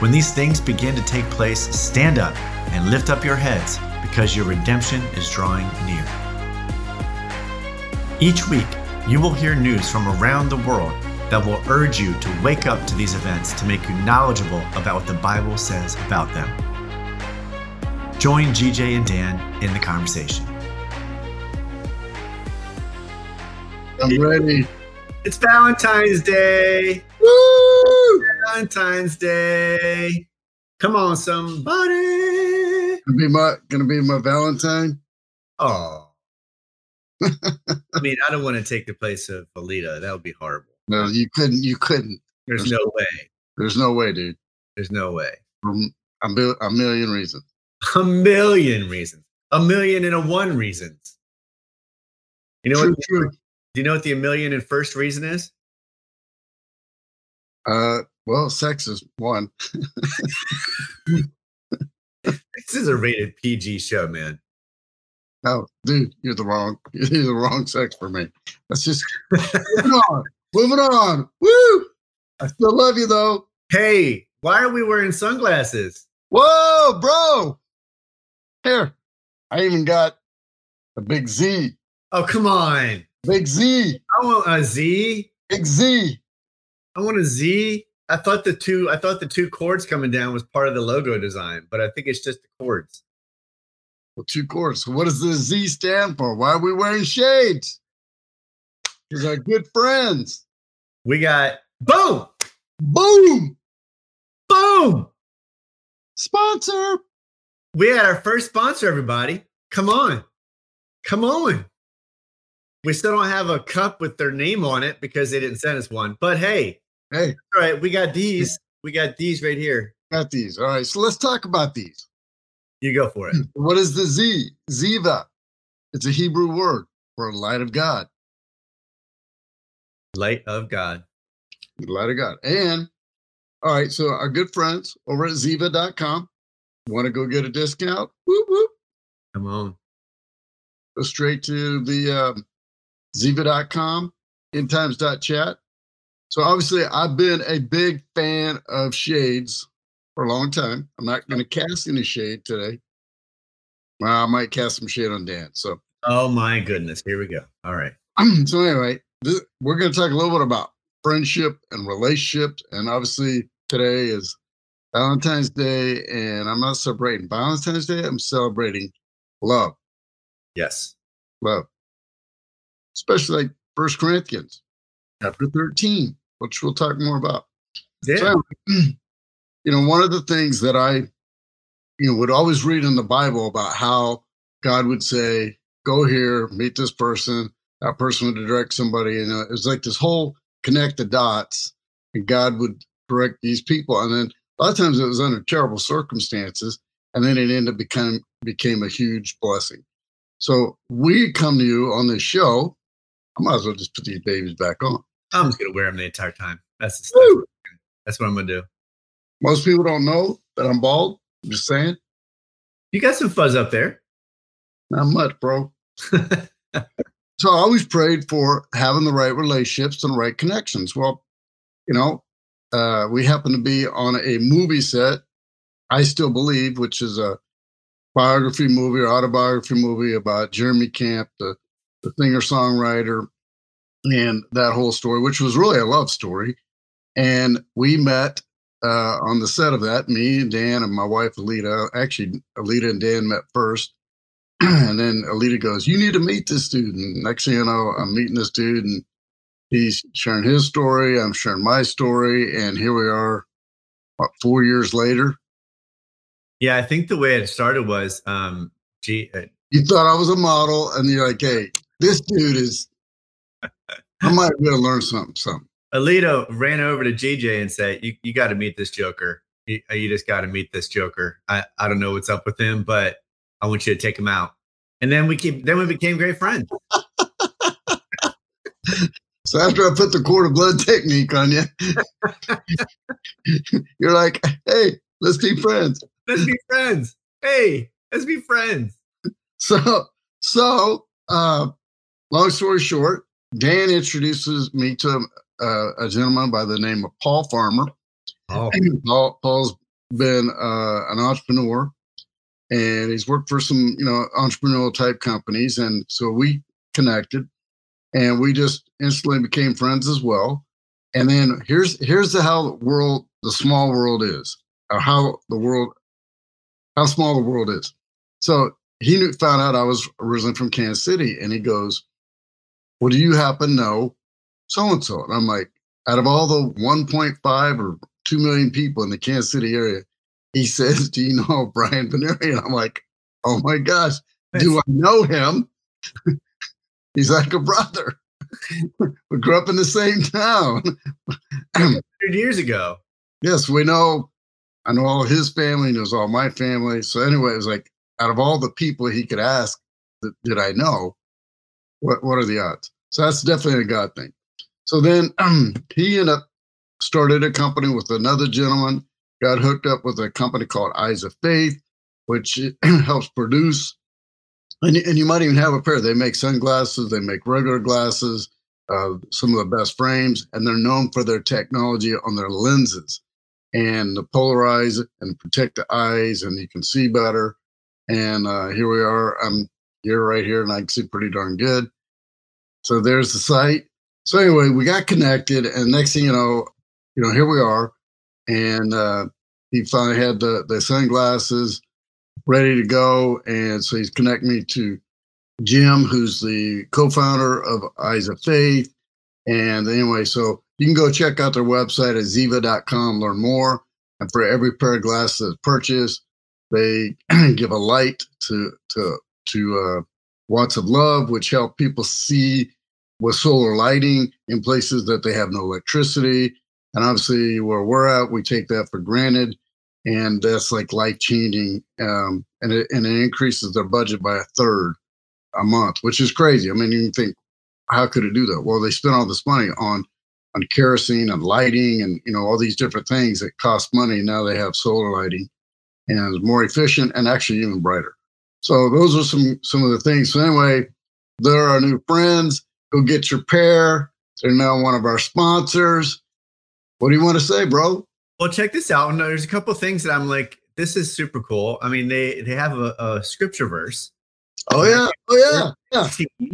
When these things begin to take place, stand up and lift up your heads, because your redemption is drawing near. Each week, you will hear news from around the world that will urge you to wake up to these events to make you knowledgeable about what the Bible says about them. Join GJ and Dan in the conversation. I'm ready. It's Valentine's Day. Woo! Valentine's Day. Come on, somebody. Gonna be my gonna be my Valentine. Oh. I mean, I don't want to take the place of Alita. That would be horrible. No, you couldn't. You couldn't. There's no way. There's no way, dude. There's no way. From a, mil- a million reasons. A million reasons. A million and a one reasons. You know true, what? true. Do you know what the a million and first reason is? Uh, well, sex is one. This is a rated PG show, man. Oh, dude, you're the wrong. You're the wrong sex for me. Let's just moving on. Moving on. Woo! I still love you though. Hey, why are we wearing sunglasses? Whoa, bro! Here, I even got a big Z. Oh, come on. Big Z. I want a Z. Big Z. I want a Z. I thought the two I thought the two chords coming down was part of the logo design, but I think it's just the chords. Well, two chords. What does the Z stand for? Why are we wearing shades? Because our good friends. We got boom, Boom! boom. Sponsor. We had our first sponsor, everybody. Come on. Come on. We still don't have a cup with their name on it because they didn't send us one. But hey, Hey, all right, we got these. We got these right here. got these. All right, so let's talk about these. You go for it. What is the Z? Ziah. It's a Hebrew word for a light of God. Light of God. Light of God. And all right, so our good friends over at Ziah.com want to go get a discount? Whoop, whoop. Come on. Go straight to the um, Ziah.com, endtimes.chat. So obviously, I've been a big fan of shades for a long time. I'm not going to cast any shade today. Well, I might cast some shade on Dan. So, Oh my goodness. Here we go. All right. so anyway, this, we're going to talk a little bit about friendship and relationships. And obviously, today is Valentine's Day, and I'm not celebrating Valentine's Day. I'm celebrating love, Yes. love, especially like First Corinthians chapter 13, which we'll talk more about. Yeah. So, you know, one of the things that I, you know, would always read in the Bible about how God would say, "Go here, meet this person." That person would direct somebody, and it was like this whole connect the dots, and God would direct these people. And then a lot of times it was under terrible circumstances, and then it ended up becoming became a huge blessing. So we come to you on this show. I might as well just put these babies back on. I'm just gonna wear them the entire time. That's that's, Woo! that's what I'm gonna do. Most people don't know that I'm bald. I'm just saying. You got some fuzz up there. Not much, bro. So I always prayed for having the right relationships and the right connections. Well, you know, uh, we happen to be on a movie set. I still believe, which is a biography movie or autobiography movie about Jeremy Camp, the the singer songwriter, and that whole story, which was really a love story. And we met uh, on the set of that. Me and Dan and my wife Alita. Actually, Alita and Dan met first and then Alita goes, "You need to meet this dude." And next thing you know, I'm meeting this dude, and he's sharing his story. I'm sharing my story, and here we are, what, four years later. Yeah, I think the way it started was um gee uh, You thought I was a model, and you're like, "Hey, this dude is." I might be able to learn something. Something. Alita ran over to GJ and said, You you gotta meet this joker. you, you just got to meet this Joker. I, I don't know what's up with him, but I want you to take him out. And then we keep, then we became great friends. so after I put the quarter blood technique on you, you're like, hey, let's be friends. Let's be friends. Hey, let's be friends. So, so, uh, long story short, Dan introduces me to uh, a gentleman by the name of Paul Farmer. Oh. Paul, Paul's been uh, an entrepreneur and he's worked for some, you know, entrepreneurial type companies. And so we connected and we just instantly became friends as well. And then here's here's the how the world, the small world is, or how the world, how small the world is. So he knew, found out I was originally from Kansas City, and he goes, "Well, do you happen to know so and so?" And I'm like, out of all the 1.5 or 2 million people in the Kansas City area, he says, Do you know Brian And I'm like, Oh my gosh, do I know him? He's like a brother. we grew up in the same town. 100 years ago. Yes, we know. I know all his family, knows all my family. So anyway, it was like out of all the people he could ask, did I know? What what are the odds? So that's definitely a God thing. So then um, he ended up started a company with another gentleman, got hooked up with a company called Eyes of Faith, which helps produce. And, and you might even have a pair. They make sunglasses, they make regular glasses, uh, some of the best frames, and they're known for their technology on their lenses and to polarize and protect the eyes, and you can see better. And uh, here we are. I'm here right here, and I can see pretty darn good. So there's the site. So anyway, we got connected, and next thing you know, you know, here we are, and uh, he finally had the the sunglasses ready to go, and so he's connecting me to Jim, who's the co-founder of Eyes of Faith. And anyway, so you can go check out their website at ziah.com, learn more. And for every pair of glasses purchased, they give a light to to to uh, Watts of Love, which help people see with solar lighting in places that they have no electricity. And obviously, where we're at, we take that for granted. And that's like life changing. Um, and, it, and it increases their budget by a third a month, which is crazy. I mean, you think, how could it do that? Well, they spend all this money on on kerosene and lighting and you know all these different things that cost money. Now they have solar lighting and it's more efficient and actually even brighter. So those are some some of the things. So anyway, there are new friends. Go get your pair. They're now one of our sponsors. What do you want to say, bro? Well, check this out. And there's a couple things that I'm like, this is super cool. I mean, they they have a, a scripture verse. Oh yeah, oh yeah, yeah.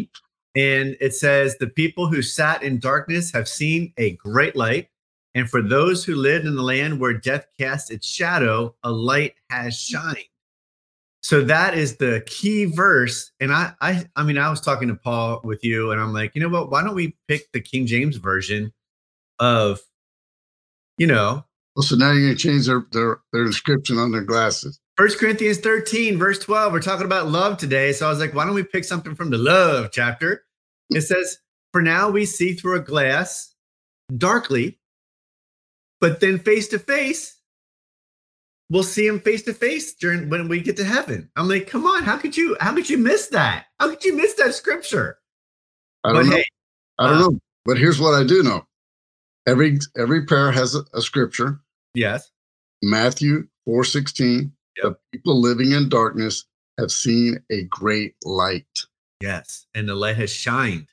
And it says, "The people who sat in darkness have seen a great light, and for those who lived in the land where death cast its shadow, a light has shined." So that is the key verse. And I, I, I mean, I was talking to Paul with you, and I'm like, you know what? Why don't we pick the King James version of, you know? Well, so now you're gonna change their their their description on their glasses. First Corinthians 13, verse 12. We're talking about love today. So I was like, why don't we pick something from the love chapter? It says, For now we see through a glass darkly, but then face to face we'll see him face to face during when we get to heaven. I'm like, come on, how could you how could you miss that? How could you miss that scripture? I don't but know. Hey, I don't uh, know. But here's what I do know. Every every prayer has a, a scripture. Yes. Matthew 4 16. Yep. The people living in darkness have seen a great light. Yes. And the light has shined.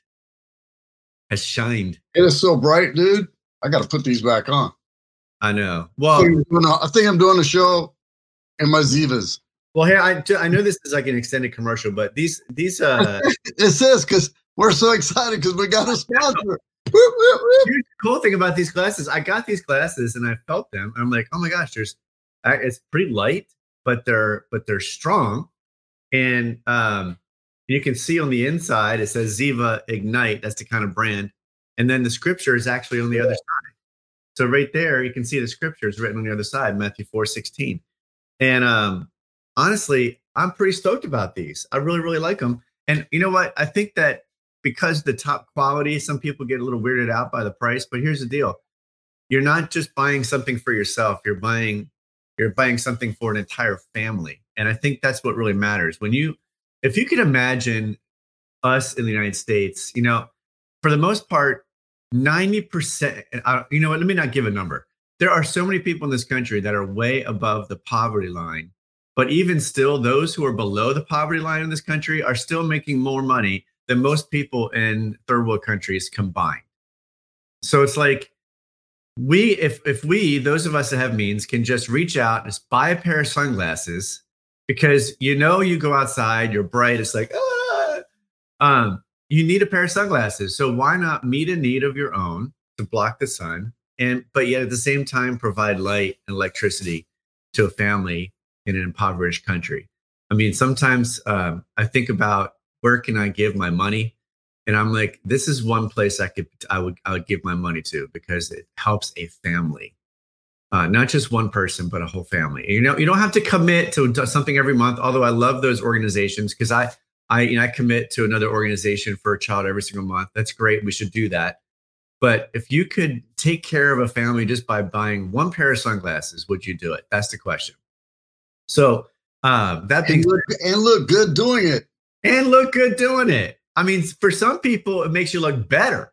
Has shined. It is so bright, dude. I got to put these back on. I know. Well, I think I'm doing a show in my Ziahs. Well, here I I know this is like an extended commercial, but these these uh it says because we're so excited because we got a sponsor. the cool thing about these glasses, I got these glasses and I felt them. I'm like, oh my gosh, there's it's pretty light, but they're but they're strong, and um you can see on the inside it says Ziah Ignite. That's the kind of brand, and then the scripture is actually on the other side. So right there, you can see the scriptures written on the other side, Matthew 4 16. And um, honestly, I'm pretty stoked about these. I really, really like them. And you know what? I think that because the top quality, some people get a little weirded out by the price. But here's the deal you're not just buying something for yourself, you're buying You're buying something for an entire family. And I think that's what really matters. When you, if you can imagine us in the United States, you know, for the most part, 90%, uh, you know what, let me not give a number. There are so many people in this country that are way above the poverty line. But even still, those who are below the poverty line in this country are still making more money than most people in third world countries combined. So it's like we, if if we, those of us that have means, can just reach out, just buy a pair of sunglasses, because you know you go outside, you're bright, it's like ah, um, you need a pair of sunglasses. So why not meet a need of your own to block the sun, and but yet at the same time provide light and electricity to a family in an impoverished country. I mean, sometimes um, I think about where can I give my money, and I'm like, this is one place I could I would I would give my money to because it helps a family, uh, not just one person but a whole family. You know, you don't have to commit to something every month. Although I love those organizations because I I you know I commit to another organization for a child every single month. That's great. We should do that. But if you could take care of a family just by buying one pair of sunglasses, would you do it? That's the question. So uh, that being and look, and look good doing it, and look good doing it. I mean, for some people, it makes you look better,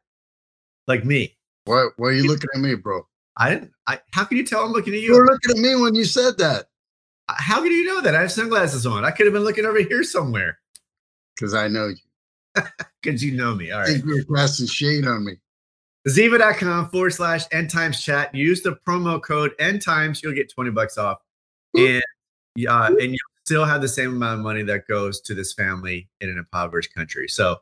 like me. Why? Why are you looking at me, bro? I didn't. I, how can you tell I'm looking at you? You were looking at me when you said that. How can you know that? I have sunglasses on. I could have been looking over here somewhere. Because I know you. Because you know me. All right. You're casting shade on me. Ziah.com forward slash end times chat. Use the promo code end times. You'll get 20 bucks off. And yeah, and you'll still have the same amount of money that goes to this family in an impoverished country. So,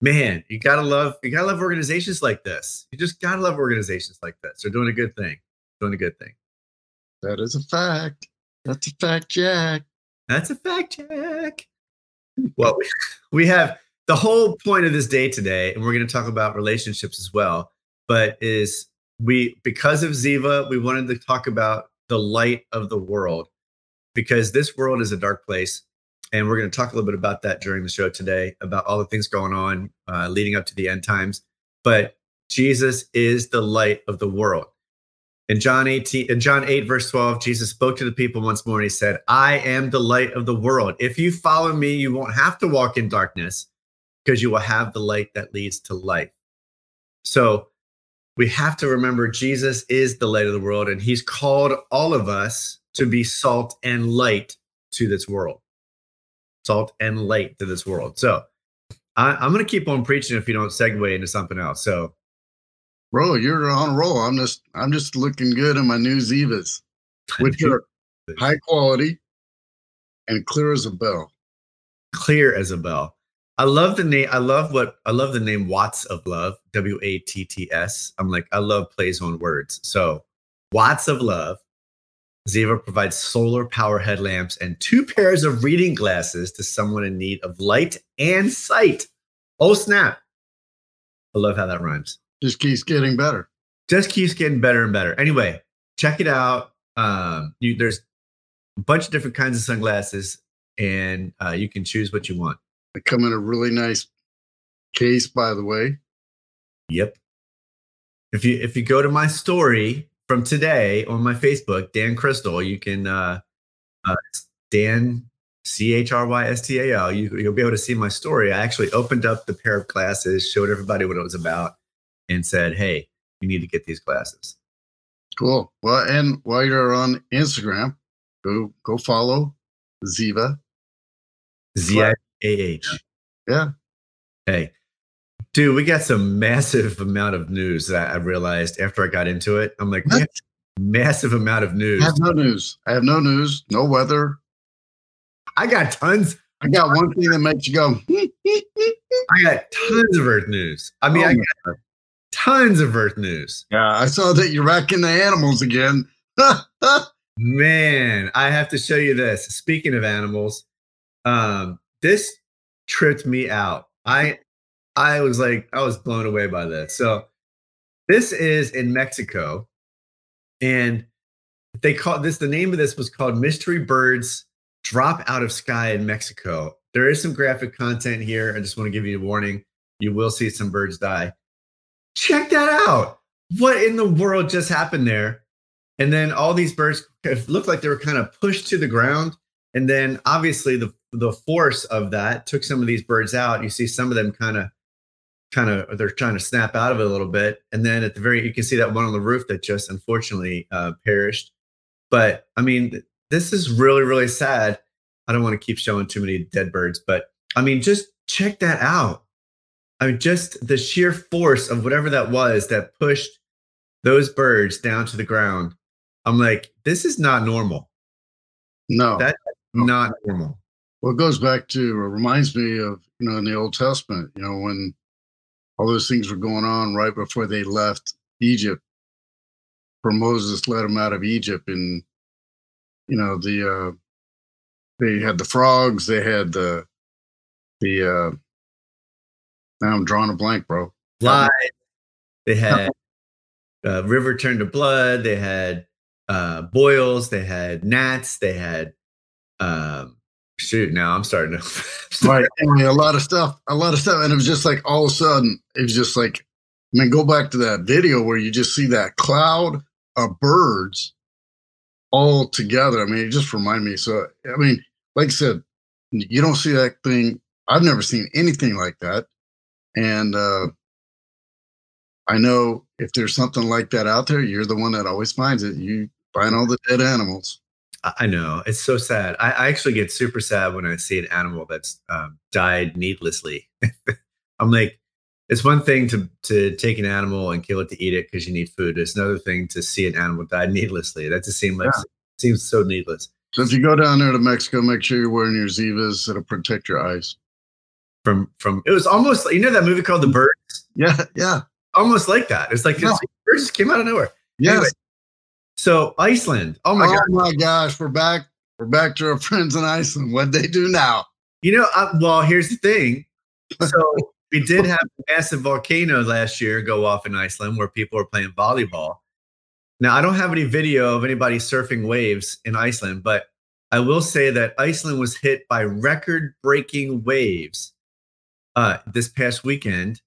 man, you gotta love you gotta love organizations like this. You just gotta love organizations like this. They're doing a good thing. Doing a good thing. That is a fact. That's a fact, Jack. That's a fact, Jack. Well, we have the whole point of this day today, and we're going to talk about relationships as well. But is we because of Ziah, we wanted to talk about the light of the world because this world is a dark place. And we're going to talk a little bit about that during the show today, about all the things going on uh, leading up to the end times. But Jesus is the light of the world. In John 18, in John 8, verse 12, Jesus spoke to the people once more and he said, I am the light of the world. If you follow me, you won't have to walk in darkness because you will have the light that leads to life. So we have to remember Jesus is the light of the world and he's called all of us to be salt and light to this world. Salt and light to this world. So I, am going to keep on preaching if you don't segue into something else. So, bro, you're on a roll. I'm just I'm just looking good in my new Ziahs, which are high quality and clear as a bell. Clear as a bell. I love the name. I love what I love the name Watts of Love, W A T T S. I'm like, I love plays on words. So, Watts of Love Ziah provides solar power headlamps and two pairs of reading glasses to someone in need of light and sight. Oh, snap. I love how that rhymes. Just keeps getting better. Just keeps getting better and better. Anyway, check it out. Um, you, there's a bunch of different kinds of sunglasses, and uh, you can choose what you want. They come in a really nice case, by the way. Yep. If you if you go to my story from today on my Facebook, Dan Crystal. You can uh, uh Dan C H R Y S T A L. You, you'll be able to see my story. I actually opened up the pair of glasses, showed everybody what it was about, and said, "Hey, you need to get these glasses." Cool. Well, and while you're on Instagram, go go follow Ziah. Z I A H. Yeah. Hey, Dude, we got some massive amount of news that I realized after I got into it. I'm like, massive amount of news. I have no news. I have no news, no weather. I got tons. I got one thing that makes you go. Hmm, hmm, hmm, I got tons of Earth news. I mean, oh, I got tons of Earth news. Yeah, I saw that you're wrecking the animals again. Man, I have to show you this. Speaking of animals, um, this tripped me out. I I was like, I was blown away by this. So this is in Mexico, and they call this the name of this was called Mystery Birds Drop Out of Sky in Mexico. There is some graphic content here. I just want to give you a warning. You will see some birds die. Check that out. What in the world just happened there? And then all these birds looked like they were kind of pushed to the ground. And then obviously the the force of that took some of these birds out. You see some of them kind of kind of they're trying to snap out of it a little bit. And then at the very you can see that one on the roof that just unfortunately uh, perished. But I mean, this is really really sad. I don't want to keep showing too many dead birds, but I mean, just check that out. I mean, just the sheer force of whatever that was that pushed those birds down to the ground. I'm like, this is not normal. No, that's not normal. Well, it goes back to, it reminds me of, you know, in the Old Testament, you know, when all those things were going on right before they left Egypt, for Moses led them out of Egypt. And, you know, the, uh, they had the frogs, they had the, the, uh, now I'm drawing a blank, bro. Flies. They had uh, river turned to blood. They had uh, boils. They had gnats. They had um, shoot. Now I'm starting to right. Anyway, a lot of stuff. A lot of stuff, and it was just like all of a sudden, it was just like. I mean, go back to that video where you just see that cloud of birds all together. I mean, it just reminded me. So, I mean, like I said, you don't see that thing. I've never seen anything like that. And uh, I know if there's something like that out there, you're the one that always finds it. You find all the dead animals. I know it's so sad. I, I actually get super sad when I see an animal that's um, died needlessly. I'm like, it's one thing to to take an animal and kill it to eat it because you need food. It's another thing to see an animal die needlessly. That just seems like yeah. seems so needless. So if you go down there to Mexico, make sure you're wearing your Ziahs. It'll protect your eyes. From from it was almost you know that movie called The Birds. Yeah, yeah almost like that. It's like yeah. it just came out of nowhere. Yes. Anyway, so Iceland. Oh my oh god. Oh my gosh, we're back. We're back to our friends in Iceland. What they do now? You know, uh, well, here's the thing. So we did have a massive volcano last year go off in Iceland where people were playing volleyball. Now I don't have any video of anybody surfing waves in Iceland, but I will say that Iceland was hit by record-breaking waves uh, this past weekend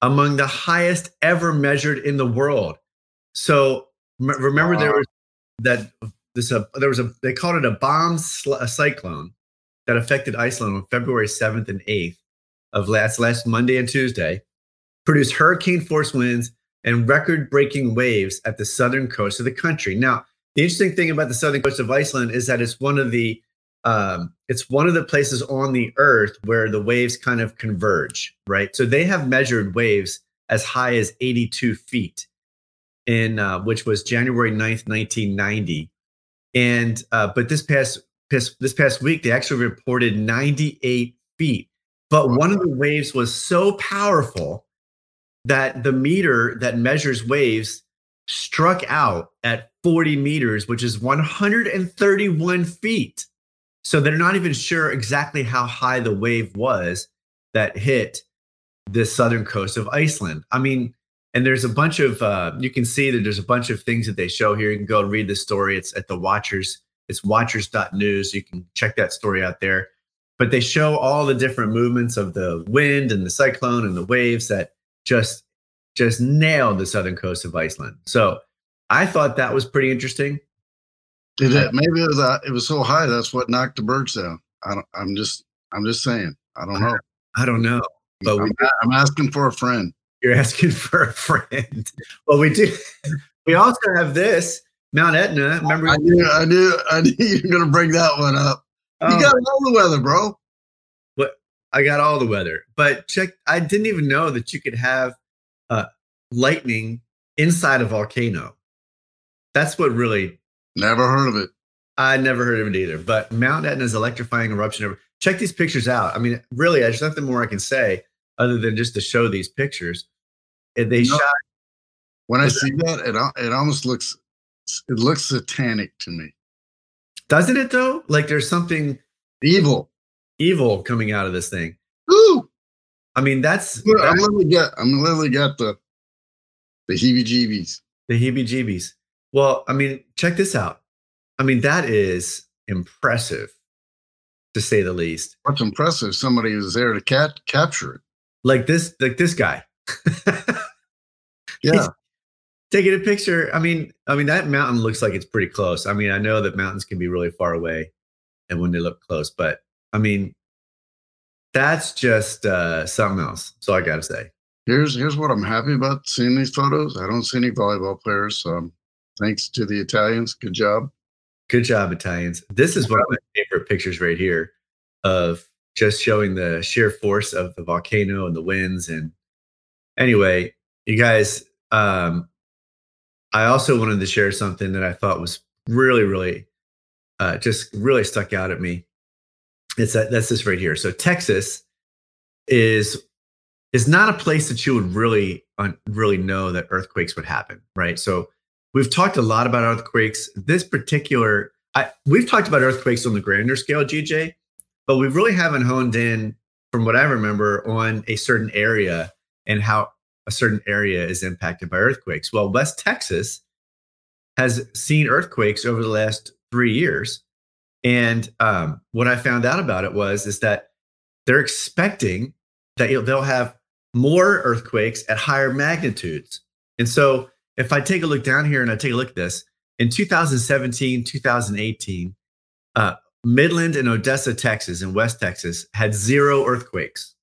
among the highest ever measured in the world. So m- remember wow. there was that this uh, there was a they called it a bomb sl- a cyclone that affected Iceland on February 7th and 8th of last last Monday and Tuesday, produced hurricane force winds and record breaking waves at the southern coast of the country. Now, the interesting thing about the southern coast of Iceland is that it's one of the um, it's one of the places on the earth where the waves kind of converge, right? So they have measured waves as high as 82 feet in uh, which was January 9th, 1990. And uh, but this past this past week they actually reported 98 feet. But one of the waves was so powerful that the meter that measures waves struck out at 40 meters, which is 131 feet. So they're not even sure exactly how high the wave was that hit the southern coast of Iceland. I mean, and there's a bunch of uh, you can see that there's a bunch of things that they show here. You can go and read the story. It's at the Watchers. It's Watchers.news. You can check that story out there. But they show all the different movements of the wind and the cyclone and the waves that just just nailed the southern coast of Iceland. So I thought that was pretty interesting. Did it? Maybe it was uh, it was so high that's what knocked the birds down. I don't. I'm just. I'm just saying. I don't know. I don't know. But I'm, we, I'm asking for a friend. You're asking for a friend. well, we do. We also have this Mount Etna. Remember? I knew. I knew. I knew you were going to bring that one up. Oh. You got all the weather, bro. What? I got all the weather. But check. I didn't even know that you could have uh, lightning inside a volcano. That's what really Never heard of it. I never heard of it either. But Mount Etna's electrifying eruption. Check these pictures out. I mean, really, there's nothing more I can say other than just to show these pictures. And They shot. When I see that, it it almost looks it looks satanic to me. Doesn't it though? Like there's something evil, evil coming out of this thing. Ooh. I mean, that's. I'm literally get. I'm literally got the the heebie-jeebies. The heebie-jeebies. Well, I mean, check this out. I mean, that is impressive to say the least. What's impressive? Somebody was there to cat capture it. Like this, like this guy. yeah. taking a picture. I mean, I mean that mountain looks like it's pretty close. I mean, I know that mountains can be really far away, and when they look close, but I mean, that's just uh, something else. So I got to say. Here's here's what I'm happy about seeing these photos. I don't see any volleyball players. So thanks to the Italians. Good job. Good job, Italians. This is one of my favorite pictures right here of just showing the sheer force of the volcano and the winds. And anyway, you guys, um, I also wanted to share something that I thought was really, really, uh, just really stuck out at me. It's that that's this right here. So Texas is is not a place that you would really really know that earthquakes would happen, right? So we've talked a lot about earthquakes. This particular, I, we've talked about earthquakes on the grander scale, GJ, but we really haven't honed in, from what I remember, on a certain area and how a certain area is impacted by earthquakes. Well, West Texas has seen earthquakes over the last three years, and um, what I found out about it was is that they're expecting that they'll have more earthquakes at higher magnitudes. And so, if I take a look down here and I take a look at this in 2017, 2018, uh, Midland and Odessa, Texas, and West Texas had zero earthquakes.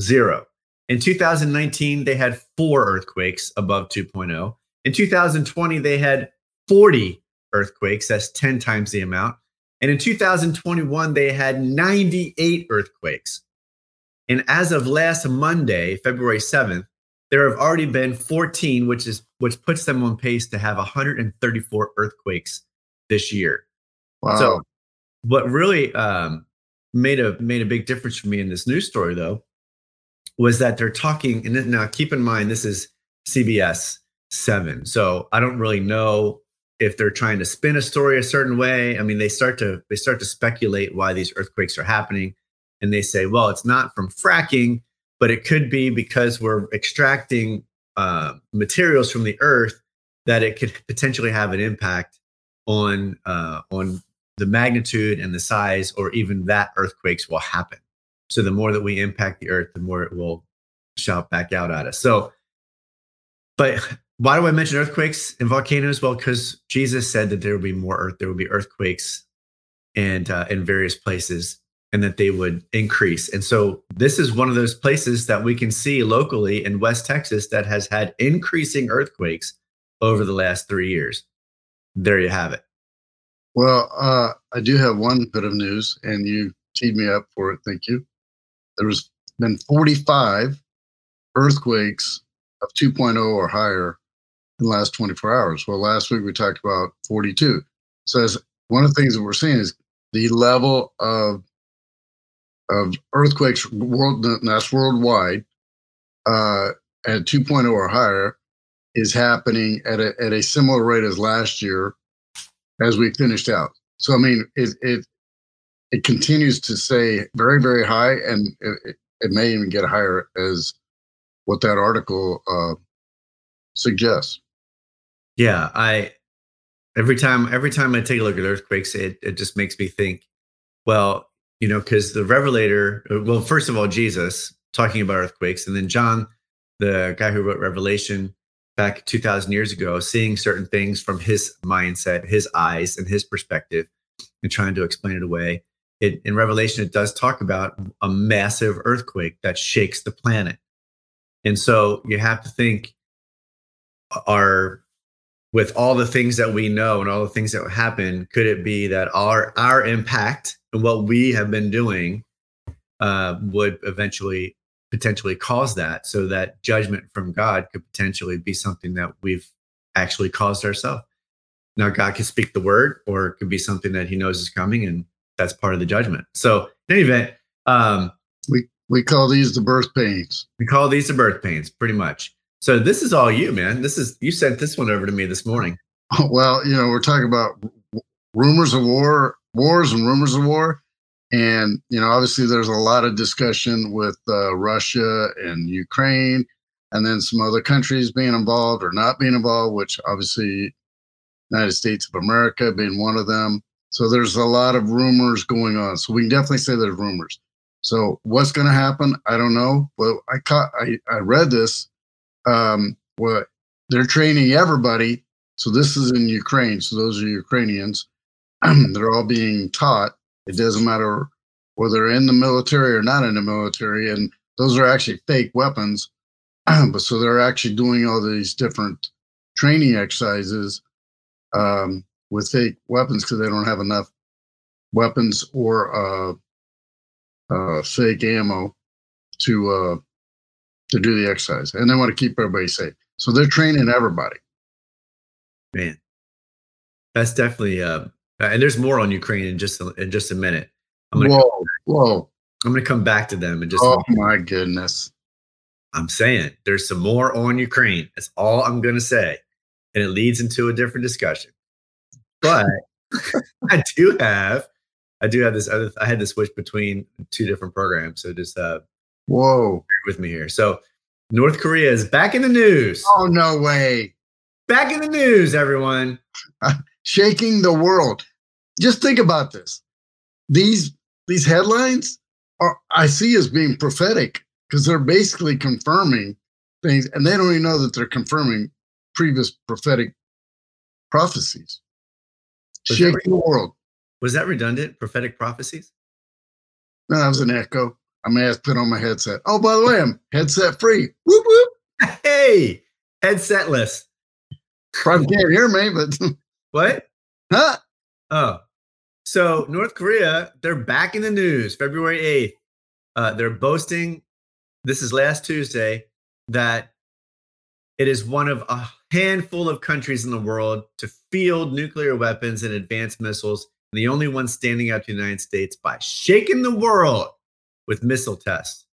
Zero. In 2019, they had four earthquakes above 2.0. In 2020, they had 40 earthquakes. That's 10 times the amount. And in 2021, they had 98 earthquakes. And as of last Monday, February 7th, there have already been 14, which is which puts them on pace to have 134 earthquakes this year. Wow. So what really um, made a made a big difference for me in this news story though was that they're talking and now keep in mind this is CBS 7 so I don't really know if they're trying to spin a story a certain way I mean they start to they start to speculate why these earthquakes are happening and they say well it's not from fracking but it could be because we're extracting uh, materials from the earth that it could potentially have an impact on uh, on the magnitude and the size or even that earthquakes will happen. So the more that we impact the earth, the more it will shout back out at us. So, but why do I mention earthquakes and volcanoes? Well, because Jesus said that there will be more earth, there will be earthquakes and uh, in various places and that they would increase. And so this is one of those places that we can see locally in West Texas that has had increasing earthquakes over the last three years. There you have it. Well, uh, I do have one bit of news, and you teed me up for it. Thank you. There has been 45 earthquakes of 2.0 or higher in the last 24 hours. Well, last week we talked about 42. So as one of the things that we're seeing is the level of of earthquakes world that's worldwide uh, at 2.0 or higher is happening at a, at a similar rate as last year as we finished out. So I mean, it it it continues to say very very high, and it, it may even get higher as what that article uh, suggests. Yeah, I every time every time I take a look at earthquakes, it it just makes me think, well, you know, because the Revelator, uh, well, first of all, Jesus talking about earthquakes, and then John, the guy who wrote Revelation, back 2000 years ago seeing certain things from his mindset his eyes and his perspective and trying to explain it away. It, in revelation it does talk about a massive earthquake that shakes the planet. And so you have to think are with all the things that we know and all the things that happen could it be that our our impact and what we have been doing uh, would eventually potentially cause that so that judgment from God could potentially be something that we've actually caused ourselves. Now, God can speak the word, or it could be something that He knows is coming, and that's part of the judgment. So, in any event, um, we we call these the birth pains. We call these the birth pains, pretty much. So, this is all you, man. This is you sent this one over to me this morning. Well, you know, we're talking about rumors of war, wars, and rumors of war. And, you know, obviously there's a lot of discussion with uh, Russia and Ukraine, and then some other countries being involved or not being involved, which obviously United States of America being one of them. So there's a lot of rumors going on. So we can definitely say there's rumors. So what's going to happen? I don't know. But I caught, I, I read this. Um, what they're training everybody. So this is in Ukraine. So those are Ukrainians. they're all being taught. It doesn't matter whether they're in the military or not in the military. And those are actually fake weapons. but so they're actually doing all these different training exercises um, with fake weapons because they don't have enough weapons or uh, uh, fake ammo to uh, to do the exercise, and they want to keep everybody safe. So they're training everybody. Man, that's definitely. Uh, and there's more on Ukraine in just in just a minute. I'm gonna whoa, whoa! I'm going to come back to them and just. Oh my goodness! I'm saying there's some more on Ukraine. That's all I'm going to say, and it leads into a different discussion. But I do have, I do have this other. I had to switch between two different programs, so just uh, whoa, with me here. So North Korea is back in the news. Oh no way! Back in the news, everyone. Shaking the world. Just think about this. These these headlines are I see as being prophetic because they're basically confirming things, and they don't even know that they're confirming previous prophetic prophecies. Was Shaking the world. Was that redundant? Prophetic prophecies? No, that was an echo. I may have to put on my headset. Oh, by the way, I'm headset free. Whoop whoop. Hey, headsetless. Probably can't hear me, but what? Huh? Oh, so North Korea, they're back in the news. February 8th. Uh, they're boasting this is last Tuesday, that it is one of a handful of countries in the world to field nuclear weapons and advanced missiles, the only one standing out to the United States by shaking the world with missile tests.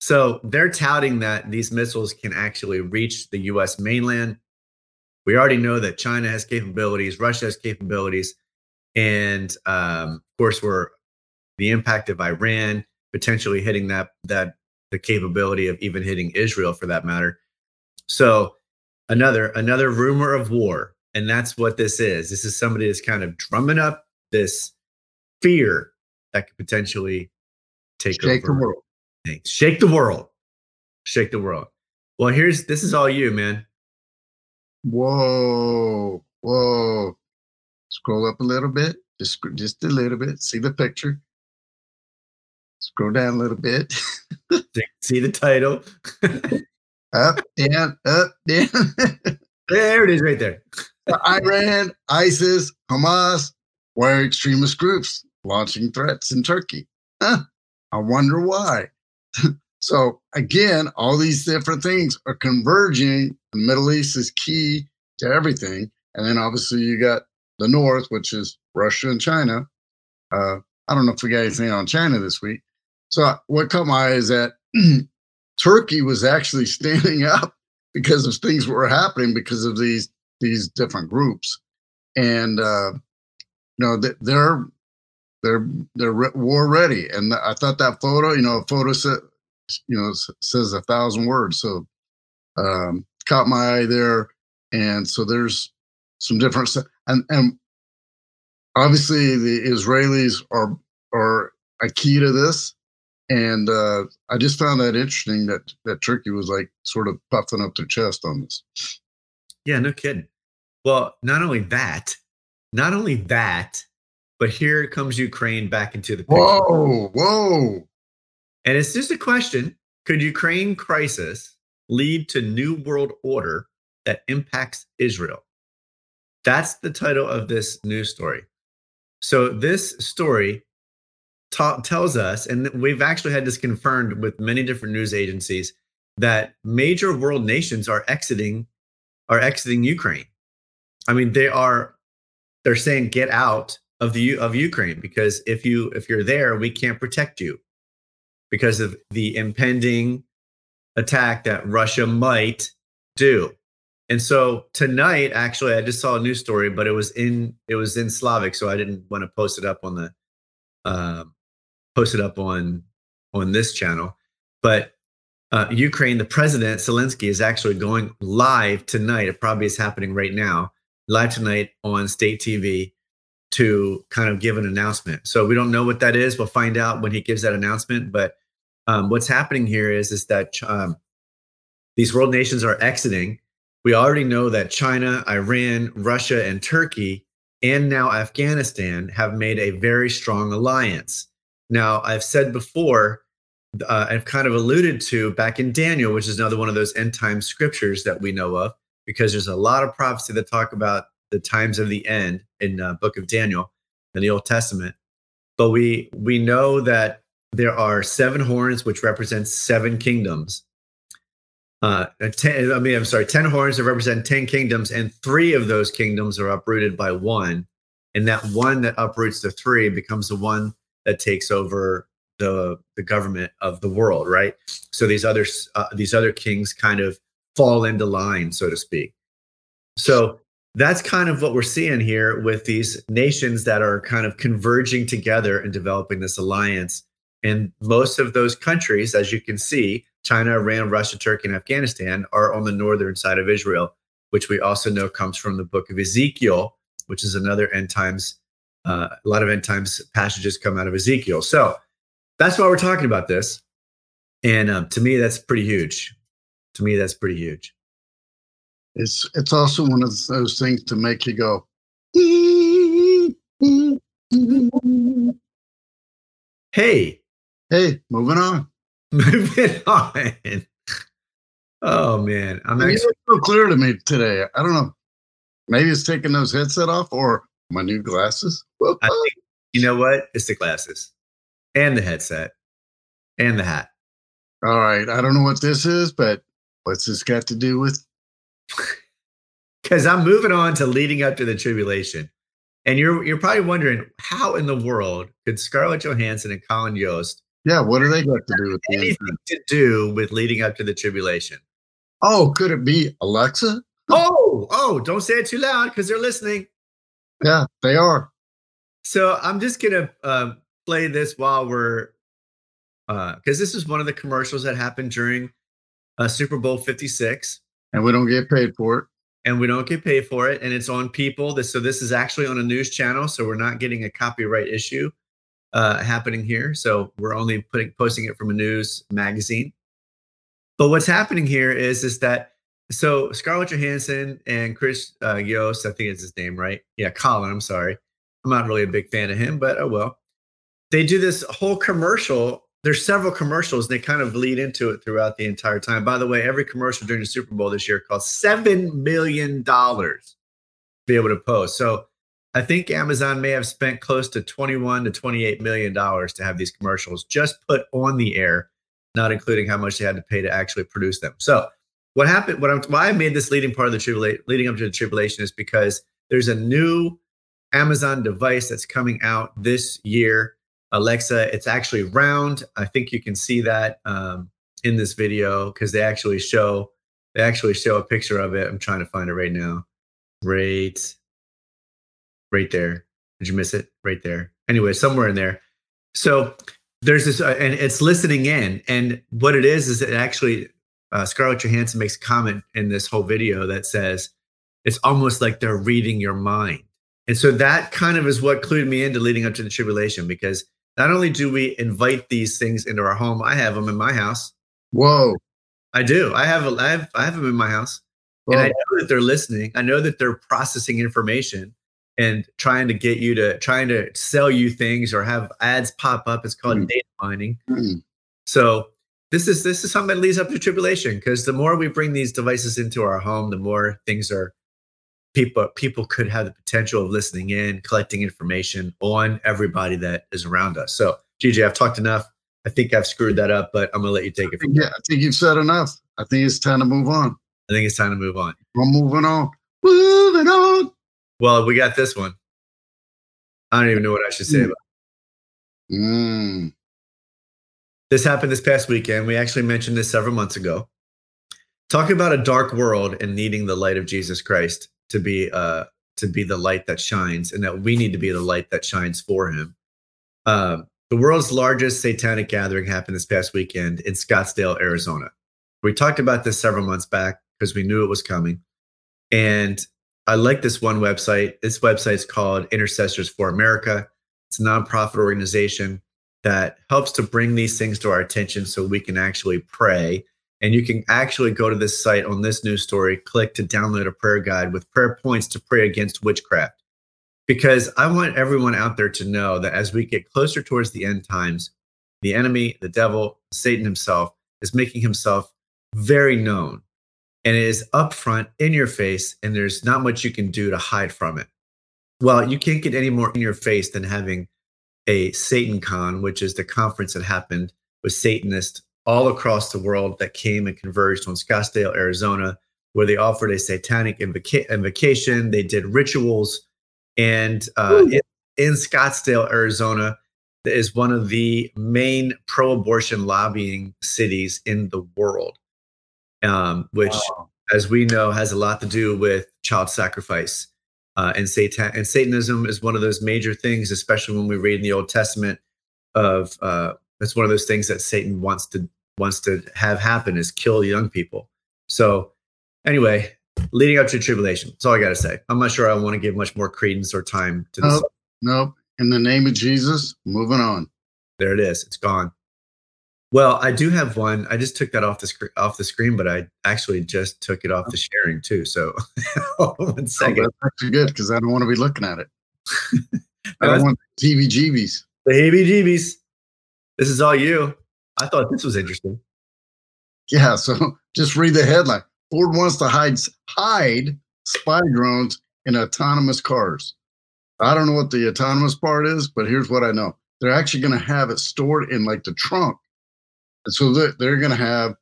So they're touting that these missiles can actually reach the US mainland. We already know that China has capabilities, Russia has capabilities, and um, of course, we're the impact of Iran potentially hitting that that the capability of even hitting Israel for that matter. So another another rumor of war, and that's what this is. This is somebody that's kind of drumming up this fear that could potentially take shake over. the world. Things. Shake the world. Shake the world. Well, here's this is all you, man. Whoa, whoa. Scroll up a little bit, just just a little bit. See the picture. Scroll down a little bit. See the title. up, down, up, down. there it is right there. Iran, ISIS, Hamas, why extremist groups launching threats in Turkey? Huh, I wonder why. So again, all these different things are converging. The Middle East is key to everything. And then obviously you got the North, which is Russia and China. Uh, I don't know if we got anything on China this week, so what caught my eye is that Turkey was actually standing up because of things were happening because of these these different groups, and uh, you know they're they're they're war ready. And I thought that photo, you know, a photo you know says a thousand words. So um, caught my eye there, and so there's some different and and obviously the Israelis are are a key to this and uh, I just found that interesting that that Turkey was like sort of puffing up their chest on this. Yeah, no kidding. Well, not only that, not only that, but here comes Ukraine back into the picture. Whoa, whoa. And it's just a question could Ukraine crisis lead to new world order that impacts Israel? That's the title of this news story. So this story ta- tells us, and we've actually had this confirmed with many different news agencies, that major world nations are exiting are exiting Ukraine. I mean, they are they're saying get out of the of Ukraine because if you if you're there, we can't protect you because of the impending attack that Russia might do. And so tonight, actually, I just saw a news story, but it was in it was in Slavic, so I didn't want to post it up on the um, posted up on on this channel. But uh, Ukraine, the president Zelensky is actually going live tonight. It probably is happening right now, live tonight on state TV to kind of give an announcement. So we don't know what that is. We'll find out when he gives that announcement. But um, what's happening here is is that um, these world nations are exiting. we already know that China, Iran, Russia, and Turkey, and now Afghanistan have made a very strong alliance. Now, I've said before, uh, I've kind of alluded to back in Daniel, which is another one of those end time scriptures that we know of, because there's a lot of prophecy that talk about the times of the end in uh, book of Daniel in the Old Testament. But we we know that there are seven horns, which represents seven kingdoms. Uh, ten, I mean, I'm sorry, ten horns that represent ten kingdoms, and three of those kingdoms are uprooted by one, and that one that uproots the three becomes the one that takes over the the government of the world, right? So these other uh, these other kings kind of fall into line, so to speak. So that's kind of what we're seeing here with these nations that are kind of converging together and developing this alliance. And most of those countries, as you can see, China, Iran, Russia, Turkey, and Afghanistan are on the northern side of Israel, which we also know comes from the book of Ezekiel, which is another end times. Uh, a lot of end times passages come out of Ezekiel. So that's why we're talking about this. And um, to me, that's pretty huge. To me, that's pretty huge. It's it's also one of those things to make you go. Hey, hey, moving on. Moving on. Oh man, I'm actually so clear to me today. I don't know. Maybe it's taking those headset off or my new glasses. I think, you know what? It's the glasses and the headset and the hat. All right. I don't know what this is, but what's this got to do with? Because I'm moving on to leading up to the tribulation. And you're you're probably wondering how in the world could Scarlett Johansson and Colin Jost yeah, what do they got to do with anything to do with leading up to the tribulation? Oh, could it be Alexa? Oh, oh, don't say it too loud because they're listening. Yeah, they are. So I'm just gonna uh, play this while we're because uh, this is one of the commercials that happened during uh, Super Bowl 56, and we don't get paid for it. And we don't get paid for it, and it's on People. This, so this is actually on a news channel, so we're not getting a copyright issue uh, happening here. So we're only putting posting it from a news magazine. But what's happening here is is that so Scarlett Johansson and Chris uh, Yost, I think it's his name, right? Yeah, Colin. I'm sorry, I'm not really a big fan of him, but oh well. They do this whole commercial. There's several commercials, and they kind of lead into it throughout the entire time. By the way, every commercial during the Super Bowl this year cost seven million dollars to be able to post. So I think Amazon may have spent close to 21 to 28 million dollars to have these commercials just put on the air, not including how much they had to pay to actually produce them. So, what happened? What I'm, why I made this leading part of the tribulation, leading up to the tribulation, is because there's a new Amazon device that's coming out this year. Alexa, it's actually round. I think you can see that um, in this video because they actually show they actually show a picture of it. I'm trying to find it right now. Right right there. Did you miss it? Right there. Anyway, somewhere in there. So there's this, uh, and it's listening in. And what it is is it actually uh, Scarlett Johansson makes a comment in this whole video that says it's almost like they're reading your mind. And so that kind of is what clued me into leading up to the tribulation because not only do we invite these things into our home, I have them in my house. Whoa. I do. I have, a, I have, I have them in my house. Whoa. And I know that they're listening. I know that they're processing information and trying to get you to trying to sell you things or have ads pop up. It's called mm. data mining. Mm. So this is this is something that leads up to tribulation because the more we bring these devices into our home, the more things are people people could have the potential of listening in, collecting information on everybody that is around us. So GJ, I've talked enough. I think I've screwed that up, but I'm gonna let you take it. From yeah, I think you've said enough. I think it's time to move on. I think it's time to move on. We're moving on. Moving on. Well, we got this one. I don't even know what I should say about it. Mm. This happened this past weekend. We actually mentioned this several months ago. Talking about a dark world and needing the light of Jesus Christ to be uh to be the light that shines, and that we need to be the light that shines for him. Uh, the world's largest satanic gathering happened this past weekend in Scottsdale, Arizona. We talked about this several months back because we knew it was coming. And I like this one website. This website is called Intercessors for America. It's a nonprofit organization that helps to bring these things to our attention so we can actually pray And you can actually go to this site on this news story, click to download a prayer guide with prayer points to pray against witchcraft. Because I want everyone out there to know that as we get closer towards the end times, the enemy, the devil, Satan himself, is making himself very known and it is upfront in your face, and there's not much you can do to hide from it. Well, you can't get any more in your face than having a Satan Con, which is the conference that happened with Satanists all across the world that came and converged on Scottsdale, Arizona, where they offered a satanic invoca- invocation. They did rituals. And uh, in, in Scottsdale, Arizona, is one of the main pro abortion lobbying cities in the world um, which, wow. as we know, has a lot to do with child sacrifice. Uh, and Satan and Satanism is one of those major things, especially when we read in the Old Testament. Of uh, it's one of those things that Satan wants to wants to have happen is kill young people. So, anyway, leading up to tribulation. That's all I got to say. I'm not sure I want to give much more credence or time to this. Nope. nope. In the name of Jesus, moving on. There it is. It's gone. Well, I do have one. I just took that off the screen off the screen, but I actually just took it off the sharing too. So one oh, second. Oh, that's actually good because I don't want to be looking at it. I don't want the TV jeebies. The heebie jeebies. This is all you. I thought this was interesting. Yeah, so just read the headline. Ford wants to hide hide spy drones in autonomous cars. I don't know what the autonomous part is, but here's what I know. They're actually going to have it stored in like the trunk and so they're, going to have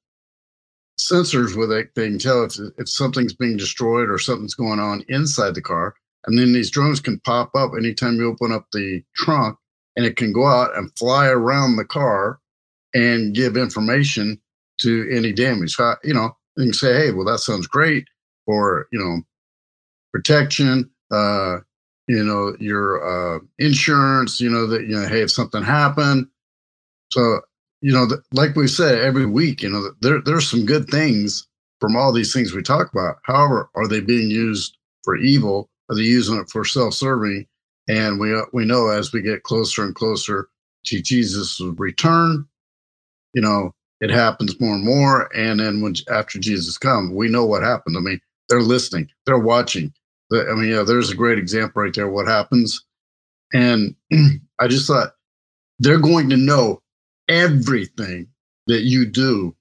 sensors where they, they can tell if, if something's being destroyed or something's going on inside the car. And then these drones can pop up anytime you open up the trunk and it can go out and fly around the car and give information to any damage. So, you know, you can say, hey, well, that sounds great for, you know, protection, uh, you know, your uh, insurance, you know, that, you know, hey, if something happened. So you know, like we said every week, you know, there there's some good things from all these things we talk about. However, are they being used for evil? Are they using it for self-serving? And we uh, we know as we get closer and closer to Jesus' return, you know, it happens more and more. And then when after Jesus comes, we know what happened. I mean, they're listening, they're watching. I mean, yeah, there's a great example right there. What happens? And I just thought they're going to know everything that you do.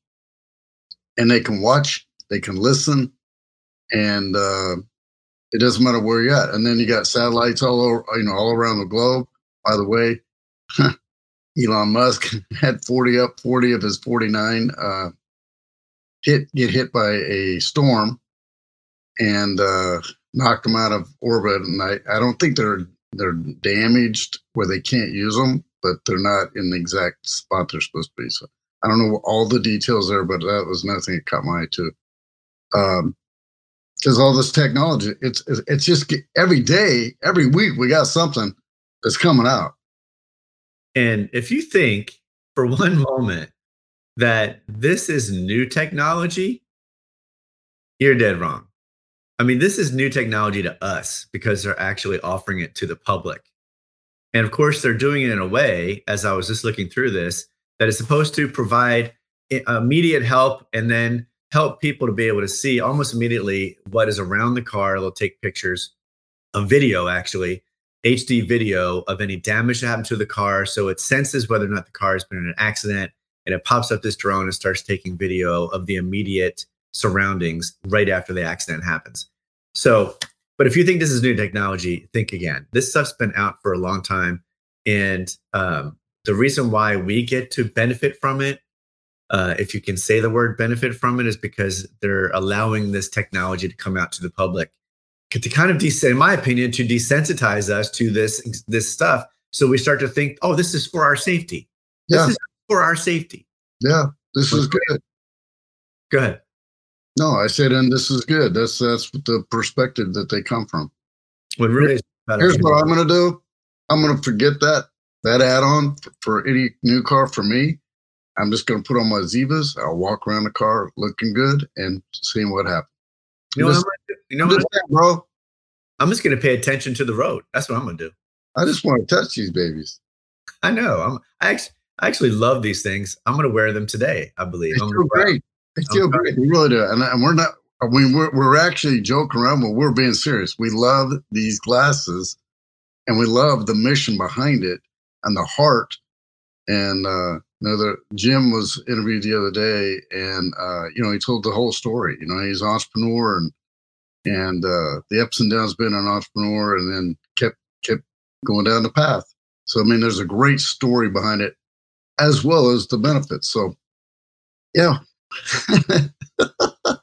And they can watch they can listen and uh, it doesn't matter where you're at. And then you got satellites all over you know all around the globe. By the way elon musk had 40 up 40 of his 49 uh, hit get hit by a storm and uh, knocked them out of orbit. And I, I don't think they're they're damaged where they can't use them but they're not in the exact spot they're supposed to be. So I don't know all the details there, but that was nothing that caught my eye too. Um, because all this technology, it's it's just every day, every week, we got something that's coming out. And if you think for one moment that this is new technology, you're dead wrong. I mean, this is new technology to us because they're actually offering it to the public. And of course, they're doing it in a way, as I was just looking through this, that is supposed to provide immediate help and then help people to be able to see almost immediately what is around the car. They'll take pictures, a video actually, HD video of any damage that happened to the car. So it senses whether or not the car has been in an accident and it pops up this drone and starts taking video of the immediate surroundings right after the accident happens. So but if you think this is new technology, think again. This stuff's been out for a long time. And um, the reason why we get to benefit from it, uh, if you can say the word benefit from it, is because they're allowing this technology to come out to the public to kind of, de- in my opinion, to desensitize us to this this stuff. So we start to think, oh, this is for our safety. This yeah. is for our safety. Yeah, this is good. Go ahead. No, I said, and this is good. That's that's the perspective that they come from. Really Here's what I'm going to do. I'm going to forget that that add-on for, for, any new car for me. I'm just going to put on my Ziahs. I'll walk around the car looking good and seeing what happens. You know, just, what, you know what, bro? I'm just going to pay attention to the road. That's what I'm going to do. I just want to touch these babies. I know. I'm, I actually, I actually love these things. I'm going to wear them today. I believe. They feel great. They feel okay. great. We really do. And, and we're not, I mean, we're, we're actually joking around, but we're being serious. We love these glasses and we love the mission behind it and the heart. And, uh, you know, the Jim was interviewed the other day and, uh, you know, he told the whole story. You know, he's an entrepreneur and, and uh, the ups and downs being an entrepreneur and then kept, kept going down the path. So, I mean, there's a great story behind it as well as the benefits. So, yeah. uh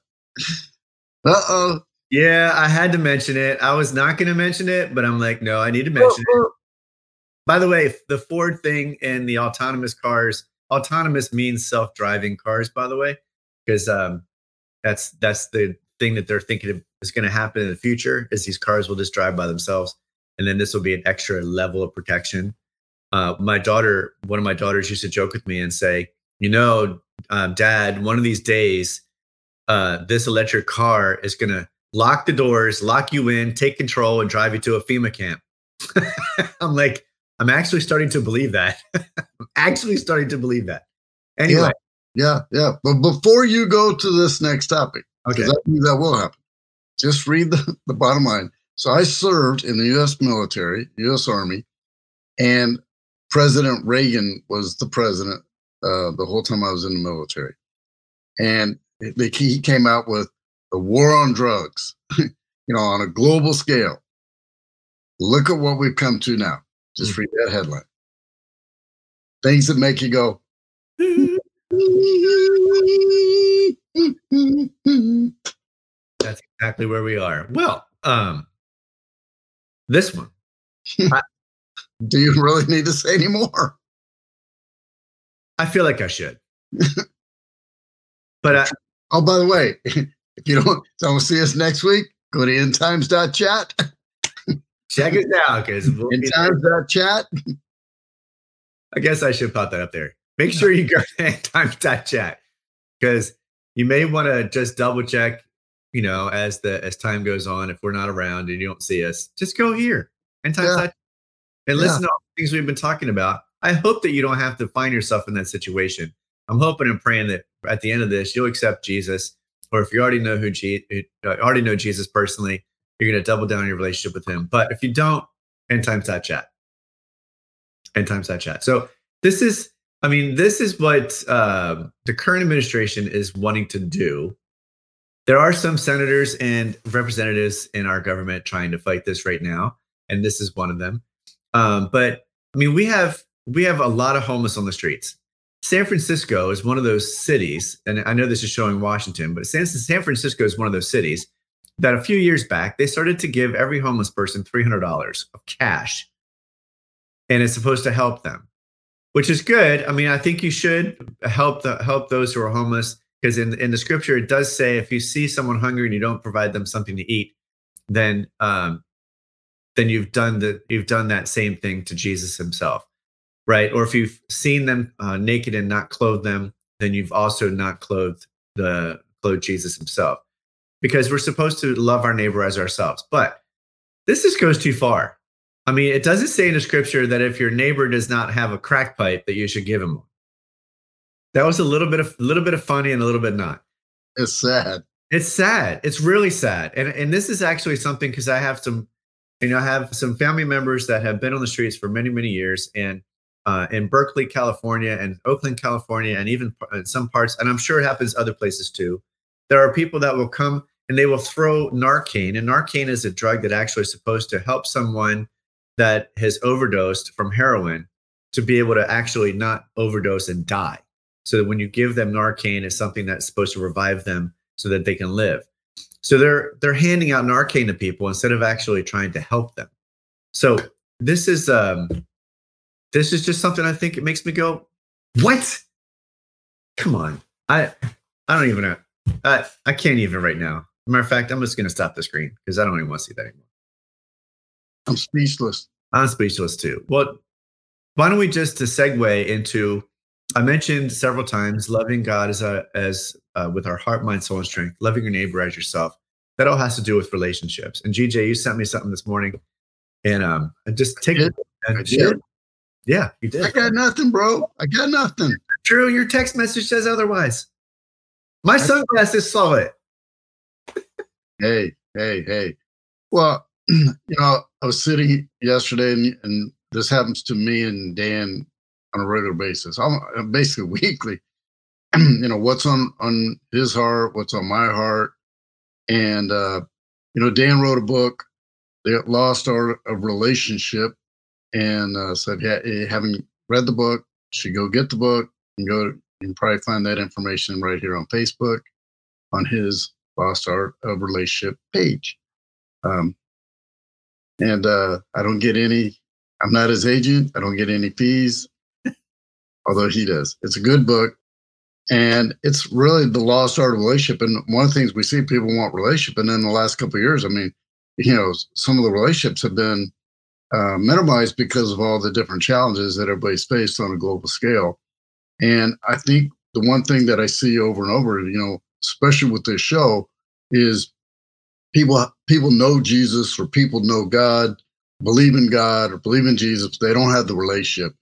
oh. Yeah, I had to mention it. I was not going to mention it, but I'm like, no, I need to mention it. By the way, the Ford thing and the autonomous cars, autonomous means self-driving cars, by the way, because um, that's that's the thing that they're thinking is going to happen in the future is these cars will just drive by themselves, and then this will be an extra level of protection. Uh, my daughter, one of my daughters, used to joke with me and say, "You know, um, Dad, one of these days, uh, this electric car is going to lock the doors, lock you in, take control, and drive you to a FEMA camp. I'm like, I'm actually starting to believe that. I'm actually starting to believe that. Anyway. Yeah, yeah, yeah. But before you go to this next topic, okay. that, that will happen, just read the, the bottom line. So I served in the U.S. military, U.S. Army, and President Reagan was the president uh, the whole time I was in the military. And he came out with the war on drugs, you know, on a global scale. Look at what we've come to now. Just hmm. read that headline. Things that make you go. That's exactly where we are. Well, um, this one. I, Do you really need to say any more? I feel like I should. but I, oh, by the way, if you don't don't see us next week, go to endtimes.chat. Check us out because we'll endtimes.chat. I guess I should pop that up there. Make sure you go to endtimes.chat because you may want to just double check, you know, as the as time goes on. If we're not around and you don't see us, just go here and yeah. and listen yeah. to all the things we've been talking about. I hope that you don't have to find yourself in that situation. I'm hoping and praying that at the end of this, you'll accept Jesus, or if you already know who Je- uh, already know Jesus personally, you're going to double down your relationship with Him. But if you don't, end times that chat, end times that chat. So this is, I mean, this is what uh, the current administration is wanting to do. There are some senators and representatives in our government trying to fight this right now, and this is one of them. Um, but I mean, we have we have a lot of homeless on the streets. San Francisco is one of those cities, and I know this is showing Washington, but San, San Francisco is one of those cities that a few years back they started to give every homeless person $300 of cash. And it's supposed to help them, which is good. I mean, I think you should help the help those who are homeless because in in the scripture it does say if you see someone hungry and you don't provide them something to eat, then um, then you've done the you've done that same thing to Jesus himself right? Or if you've seen them uh, naked and not clothed them, then you've also not clothed the clothed Jesus himself, because we're supposed to love our neighbor as ourselves. But this just goes too far. I mean, it doesn't say in the scripture that if your neighbor does not have a crack pipe, that you should give him one. That was a little bit of a little bit of funny and a little bit not. It's sad. It's sad. It's really sad. And and this is actually something because I have some, you know, I have some family members that have been on the streets for many many years, and uh, in Berkeley, California, and Oakland, California, and even in some parts, and I'm sure it happens other places too. There are people that will come and they will throw Narcan, and Narcan is a drug that actually is supposed to help someone that has overdosed from heroin to be able to actually not overdose and die. So that when you give them Narcan, it's something that's supposed to revive them so that they can live. So they're they're handing out Narcan to people instead of actually trying to help them. So this is um, this is just something I think it makes me go, what? Come on. I I don't even know. I, I can't even right now. Matter of fact, I'm just gonna stop the screen because I don't even want to see that anymore. I'm speechless. I'm speechless too. Well, why don't we just to segue into I mentioned several times loving God as a as uh, with our heart, mind, soul, and strength, loving your neighbor as yourself. That all has to do with relationships. And GJ, you sent me something this morning, and um, just take it and share. Yeah, you did. I got nothing, bro. I got nothing. True. Your text message says otherwise. My sunglasses saw it. hey, hey, hey. Well, you know, I was sitting yesterday, and, and this happens to me and Dan on a regular basis, I'm basically weekly. you know, what's on on his heart, what's on my heart, and uh, you know, Dan wrote a book, The Lost Art of Relationship, and uh, said, yeah, having read the book, should go get the book and go. Can probably find that information right here on Facebook, on his Lost Art of Relationship page. Um, and uh, I don't get any. I'm not his agent. I don't get any fees, although he does. It's a good book, and it's really the lost art of relationship. And one of the things we see people want relationship, and in the last couple years, I mean, you know, some of the relationships have been uh, minimized because of all the different challenges that everybody's faced on a global scale. And I think the one thing that I see over and over, you know, especially with this show, is people people know Jesus or people know God, believe in God or believe in Jesus. They don't have the relationship.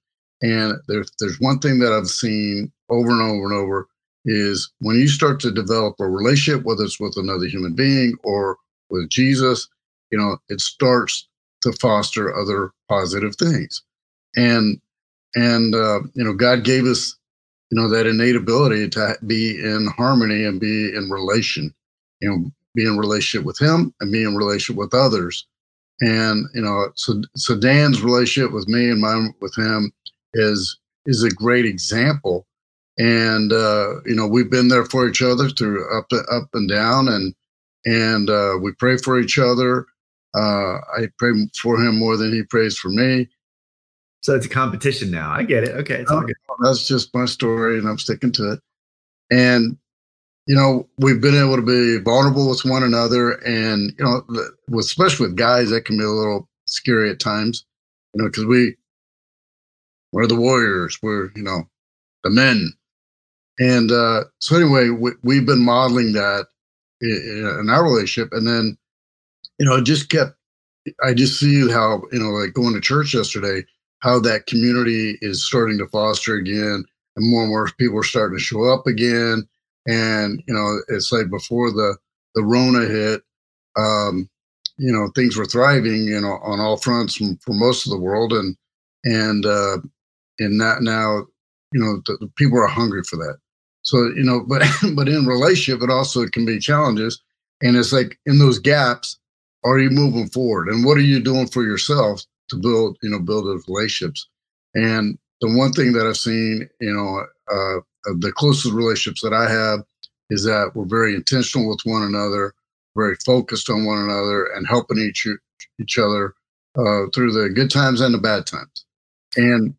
And there's there's one thing that I've seen over and over and over is when you start to develop a relationship, whether it's with another human being or with Jesus, you know, it starts to foster other positive things. And and uh, you know, God gave us, you know, that innate ability to be in harmony and be in relation. You know, be in relationship with him and be in relationship with others. And you know, so so Dan's relationship with me and mine with him is is a great example. And uh, you know, we've been there for each other through up up and down, and and uh, we pray for each other. Uh, I pray for him more than he prays for me. So it's a competition now. I get it. Okay, it's all good. That's just my story, and I'm sticking to it. And you know, we've been able to be vulnerable with one another, and you know, with, especially with guys, that can be a little scary at times. You know, because we we're the warriors, we're you know the men, and uh, so anyway, we, have been modeling that in, in our relationship, and then you know, it just kept. I just see how you know, like going to church yesterday, how that community is starting to foster again, and more and more people are starting to show up again and you know it's like before the the Rona hit, um, you know things were thriving, you know, on all fronts for most of the world, and and uh, and that now, you know, the, the people are hungry for that. So you know, but but in relationship, it also can be challenges, and it's like in those gaps, are you moving forward, and what are you doing for yourself to build, you know, build those relationships? And the one thing that I've seen, you know, uh, the closest relationships that I have is that we're very intentional with one another, very focused on one another, and helping each each other uh, through the good times and the bad times. And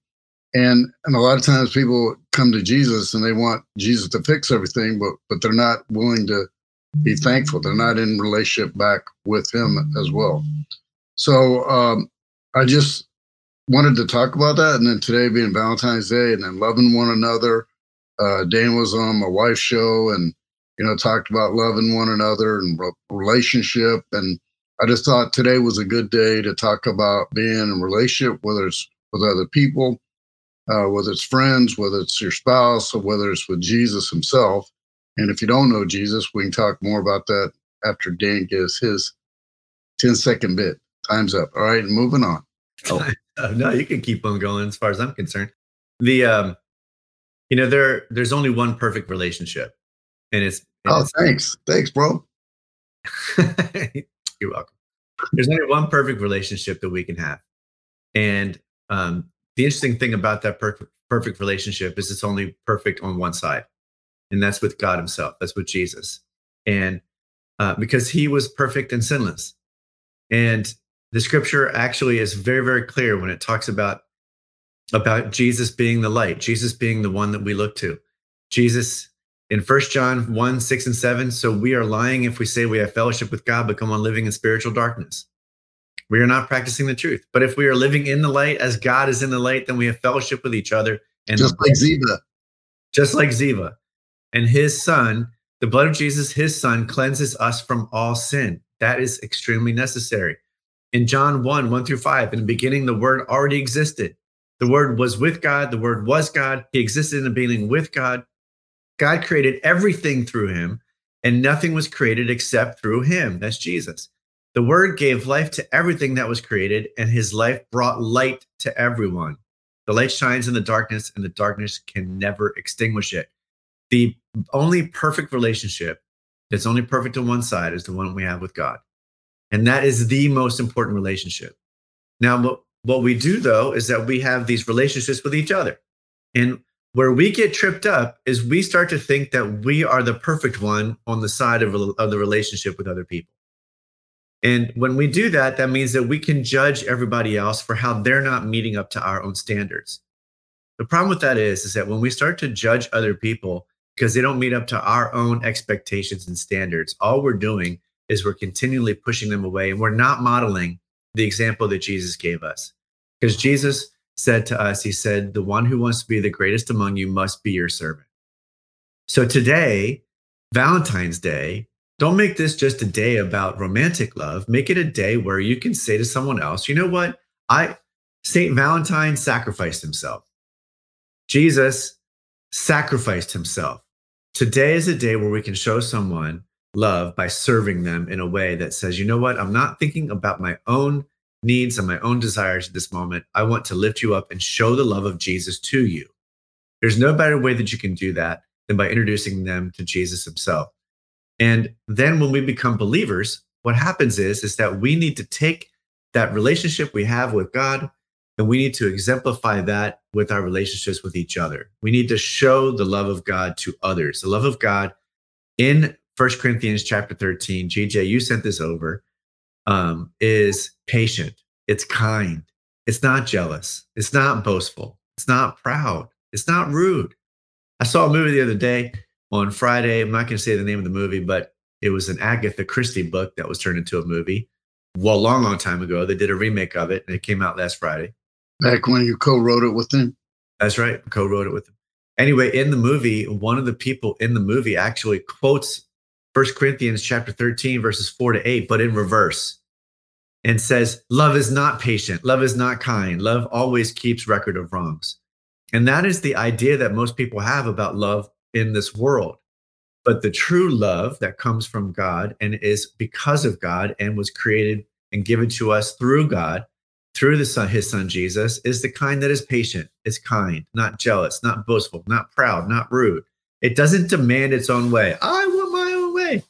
and and a lot of times people come to Jesus and they want Jesus to fix everything, but but they're not willing to be thankful. They're not in relationship back with Him as well. So um, I just wanted to talk about that, and then today being Valentine's Day, and then loving one another uh, Dan was on my wife's show and, you know, talked about loving one another and relationship. And I just thought today was a good day to talk about being in relationship, whether it's with other people, uh, whether it's friends, whether it's your spouse, or whether it's with Jesus himself. And if you don't know Jesus, we can talk more about that after Dan gives his 10 second bit. Time's up. All right, moving on. Oh. no, you can keep on going as far as I'm concerned. The um you know, there there's only one perfect relationship, and it's. And oh, it's, thanks, thanks, bro. You're welcome. There's only one perfect relationship that we can have, and um, the interesting thing about that perfect perfect relationship is it's only perfect on one side, and that's with God Himself. That's with Jesus, and uh, because He was perfect and sinless, and the Scripture actually is very very clear when it talks about about Jesus being the light, Jesus being the one that we look to. Jesus in First John 1, 6 and 7. So we are lying if we say we have fellowship with God, but come on living in spiritual darkness. We are not practicing the truth. But if we are living in the light as God is in the light, then we have fellowship with each other. And just like Ziah. Just like Ziah. And his son, the blood of Jesus, his son, cleanses us from all sin. That is extremely necessary. In John 1, 1 through 5, in the beginning, the word already existed. The Word was with God. The Word was God. He existed in the beginning with God. God created everything through him, and nothing was created except through him. That's Jesus. The word gave life to everything that was created, and his life brought light to everyone. The light shines in the darkness, and the darkness can never extinguish it. The only perfect relationship that's only perfect on one side is the one we have with God. And that is the most important relationship. Now, what, we do though is that we have these relationships with each other. And where we get tripped up is we start to think that we are the perfect one on the side of, of the relationship with other people. And when we do that, that means that we can judge everybody else for how they're not meeting up to our own standards. The problem with that is, is that when we start to judge other people because they don't meet up to our own expectations and standards, all we're doing is we're continually pushing them away and we're not modeling the example that Jesus gave us. Because Jesus said to us, He said, The one who wants to be the greatest among you must be your servant. So today, Valentine's Day, don't make this just a day about romantic love. Make it a day where you can say to someone else, you know what? I, St. Valentine sacrificed himself. Jesus sacrificed himself. Today is a day where we can show someone love by serving them in a way that says, you know what? I'm not thinking about my own needs and my own desires at this moment. I want to lift you up and show the love of Jesus to you. There's no better way that you can do that than by introducing them to Jesus himself. And then when we become believers, what happens is, is that we need to take that relationship we have with God and we need to exemplify that with our relationships with each other. We need to show the love of God to others. The love of God in First Corinthians chapter 13, GJ, you sent this over, um, is patient. It's kind. It's not jealous. It's not boastful. It's not proud. It's not rude. I saw a movie the other day on Friday. I'm not going to say the name of the movie, but it was an Agatha Christie book that was turned into a movie. Well, long, long time ago, they did a remake of it, and it came out last Friday. Back when you co-wrote it with him. That's right, co-wrote it with him. Anyway, in the movie, one of the people in the movie actually quotes First Corinthians chapter 13, verses 4 to 8, but in reverse, and says, Love is not patient, love is not kind, love always keeps record of wrongs. And that is the idea that most people have about love in this world. But the true love that comes from God and is because of God and was created and given to us through God, through the son, his son Jesus, is the kind that is patient, is kind, not jealous, not boastful, not proud, not rude. It doesn't demand its own way. I want my own way.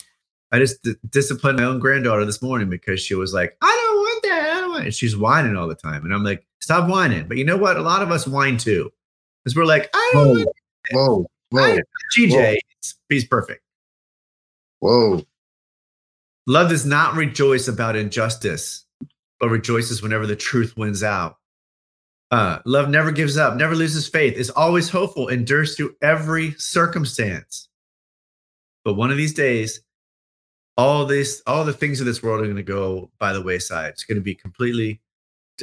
I just d- disciplined my own granddaughter this morning because she was like, I don't want that. I don't want it. She's whining all the time. And I'm like, stop whining. But you know what? A lot of us whine too. Because we're like, I don't Whoa, want whoa, whoa, GJ, he's perfect. whoa. Love does not rejoice about injustice, but rejoices whenever the truth wins out. Uh, love never gives up, never loses faith, is always hopeful, endures through every circumstance. But one of these days, all this, all the things of this world are going to go by the wayside. It's going to be completely,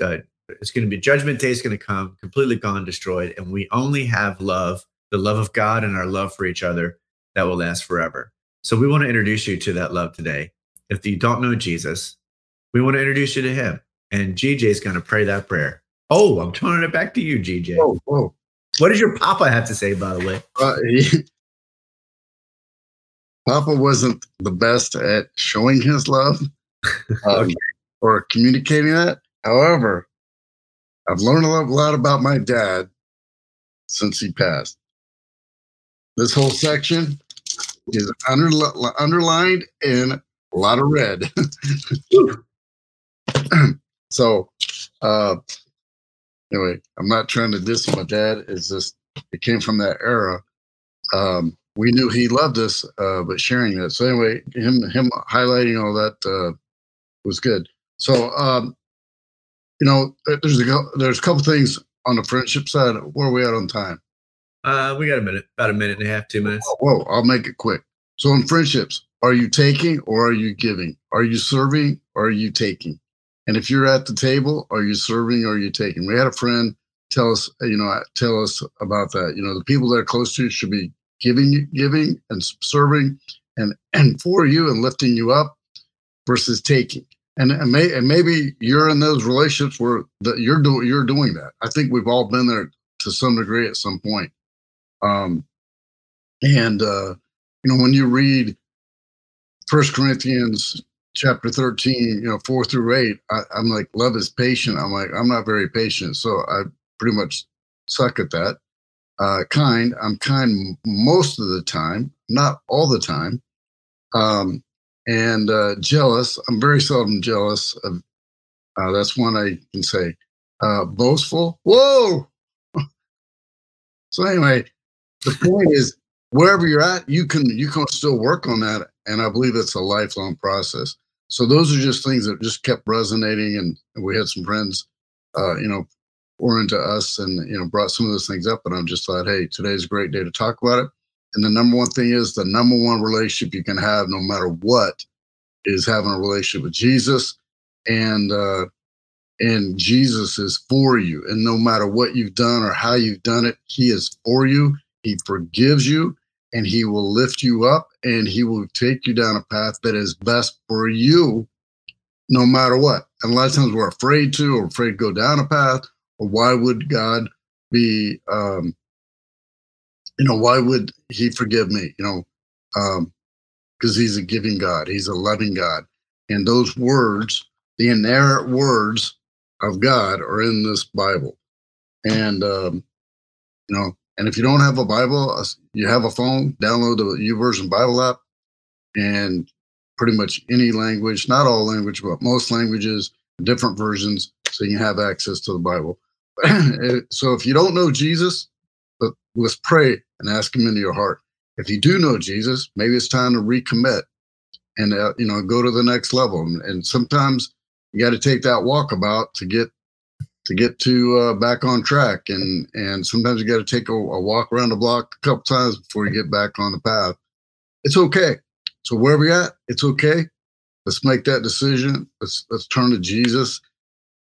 uh, it's going to be judgment day is going to come, completely gone, destroyed, and we only have love, the love of God, and our love for each other that will last forever. So we want to introduce you to that love today. If you don't know Jesus, we want to introduce you to him. And GJ is going to pray that prayer. Oh, I'm turning it back to you, GJ. Whoa, whoa. What does your papa have to say, by the way? Uh, he- Papa wasn't the best at showing his love um, Okay. or communicating that. However, I've learned a lot, a lot about my dad since he passed. This whole section is under, underlined in a lot of red. so, uh, anyway, I'm not trying to diss my dad. It's just it came from that era. Um, we knew he loved us, uh, but sharing that. So anyway, him him highlighting all that uh, was good. So um, you know, there's a go- there's a couple things on the friendship side. Where are we at on time? Uh, we got a minute, about a minute and a half, two minutes. Whoa, I'll make it quick. So in friendships, are you taking or are you giving? Are you serving or are you taking? And if you're at the table, are you serving or are you taking? We had a friend tell us, you know, tell us about that. You know, the people that are close to you should be giving, giving and serving and and for you and lifting you up versus taking. And and, may, and maybe you're in those relationships where that you're doing you're doing that. I think we've all been there to some degree at some point. Um, And uh, you know, when you read First Corinthians chapter 13, you know, four through eight, I, I'm like, love is patient. I'm like, I'm not very patient. So I pretty much suck at that. Uh, kind, I'm kind most of the time, not all the time. Um, and uh, jealous, I'm very seldom jealous of. Uh, that's one I can say. Uh, boastful, whoa. so anyway, the point is, wherever you're at, you can you can still work on that, and I believe it's a lifelong process. So those are just things that just kept resonating, and, we had some friends, uh, you know, were into us, and you know, brought some of those things up, and I'm just thought, hey, today's a great day to talk about it. And the number one thing is the number one relationship you can have, no matter what, is having a relationship with Jesus, and uh, and Jesus is for you, and no matter what you've done or how you've done it, He is for you. He forgives you, and He will lift you up, and He will take you down a path that is best for you, no matter what. And a lot of times we're afraid to, or afraid to go down a path, or why would God be um, you know, why would he forgive me? You know, um, because he's a giving God, he's a loving God. And those words, the inerrant words of God, are in this Bible. And, um, you know, and if you don't have a Bible, uh, you have a phone, download the YouVersion Bible app and pretty much any language, not all language, but most languages, different versions, so you can have access to the Bible. so if you don't know Jesus, let's pray and ask him into your heart. If you do know Jesus, maybe it's time to recommit and uh, you know go to the next level. And, and sometimes you got to take that walkabout to get to get to uh, back on track. And and sometimes you got to take a, a walk around the block a couple times before you get back on the path. It's okay. So wherever you're at, it's okay. Let's make that decision. Let's let's turn to Jesus,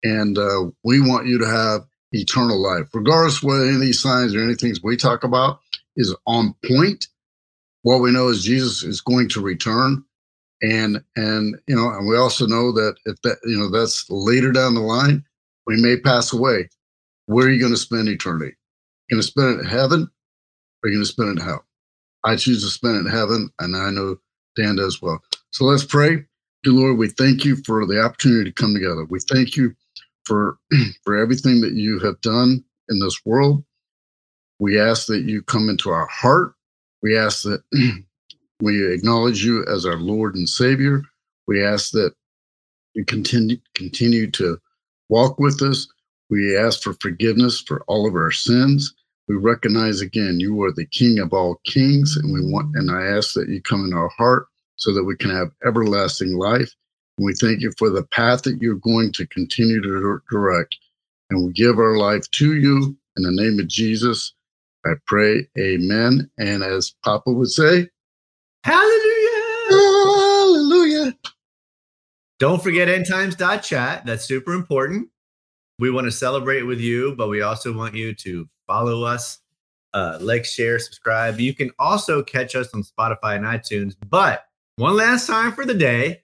and uh, we want you to have eternal life, regardless of whether any of these signs or anything we talk about is on point. What we know is Jesus is going to return, and and you know, and we also know that if that you know that's later down the line, we may pass away. Where are you going to spend eternity? Going to spend it in heaven, or you going to spend it in hell? I choose to spend it in heaven, and I know Dan does well. So let's pray. Dear Lord, we thank you for the opportunity to come together. We thank you for for everything that you have done in this world. We ask that you come into our heart. We ask that we acknowledge you as our Lord and Savior. We ask that you continue continue to walk with us. We ask for forgiveness for all of our sins. We recognize again you are the King of all kings, and we want and I ask that you come in our heart so that we can have everlasting life. And we thank you for the path that you're going to continue to direct. And we give our life to you in the name of Jesus. I pray, Amen. And as Papa would say, Hallelujah! Don't forget endtimes.chat. That's super important. We want to celebrate with you, but we also want you to follow us, uh, like, share, subscribe. You can also catch us on Spotify and iTunes. But one last time for the day,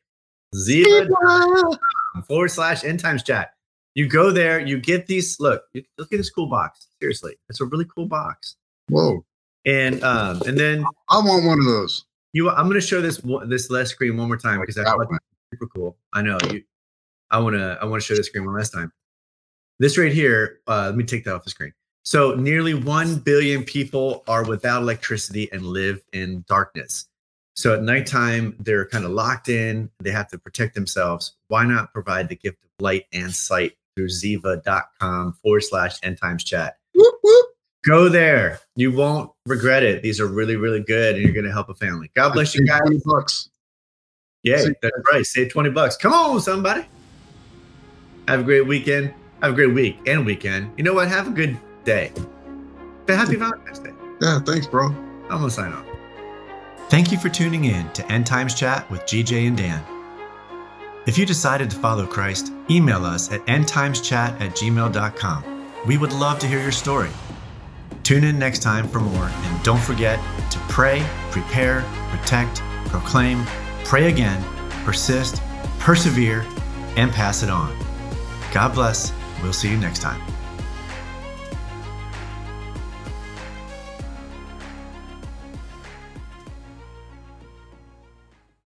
Ziah forward slash end times chat. You go there, you get these. Look, look at this cool box. Seriously, it's a really cool box. Whoa! And um, and then I want one of those. You, I'm going to show this this last screen one more time because I super cool. I know you. I want to I want to show the screen one last time. This right here. Uh, let me take that off the screen. So nearly one billion people are without electricity and live in darkness. So at nighttime, they're kind of locked in. They have to protect themselves. Why not provide the gift of light and sight through ziah.com forward slash end times chat. Whoop, whoop. Go there. You won't regret it. These are really, really good, and you're going to help a family. God bless you guys. 20 bucks. Yeah, that's right. Save 20 bucks. Come on, somebody. Have a great weekend. Have a great week and weekend. You know what? Have a good day. Happy Valentine's Day. Yeah, thanks, bro. I'm going to sign off. Thank you for tuning in to End Times Chat with GJ and Dan. If you decided to follow Christ, email us at endtimeschat at gmail.com. We would love to hear your story. Tune in next time for more, and don't forget to pray, prepare, protect, proclaim, pray again, persist, persevere, and pass it on. God bless. We'll see you next time.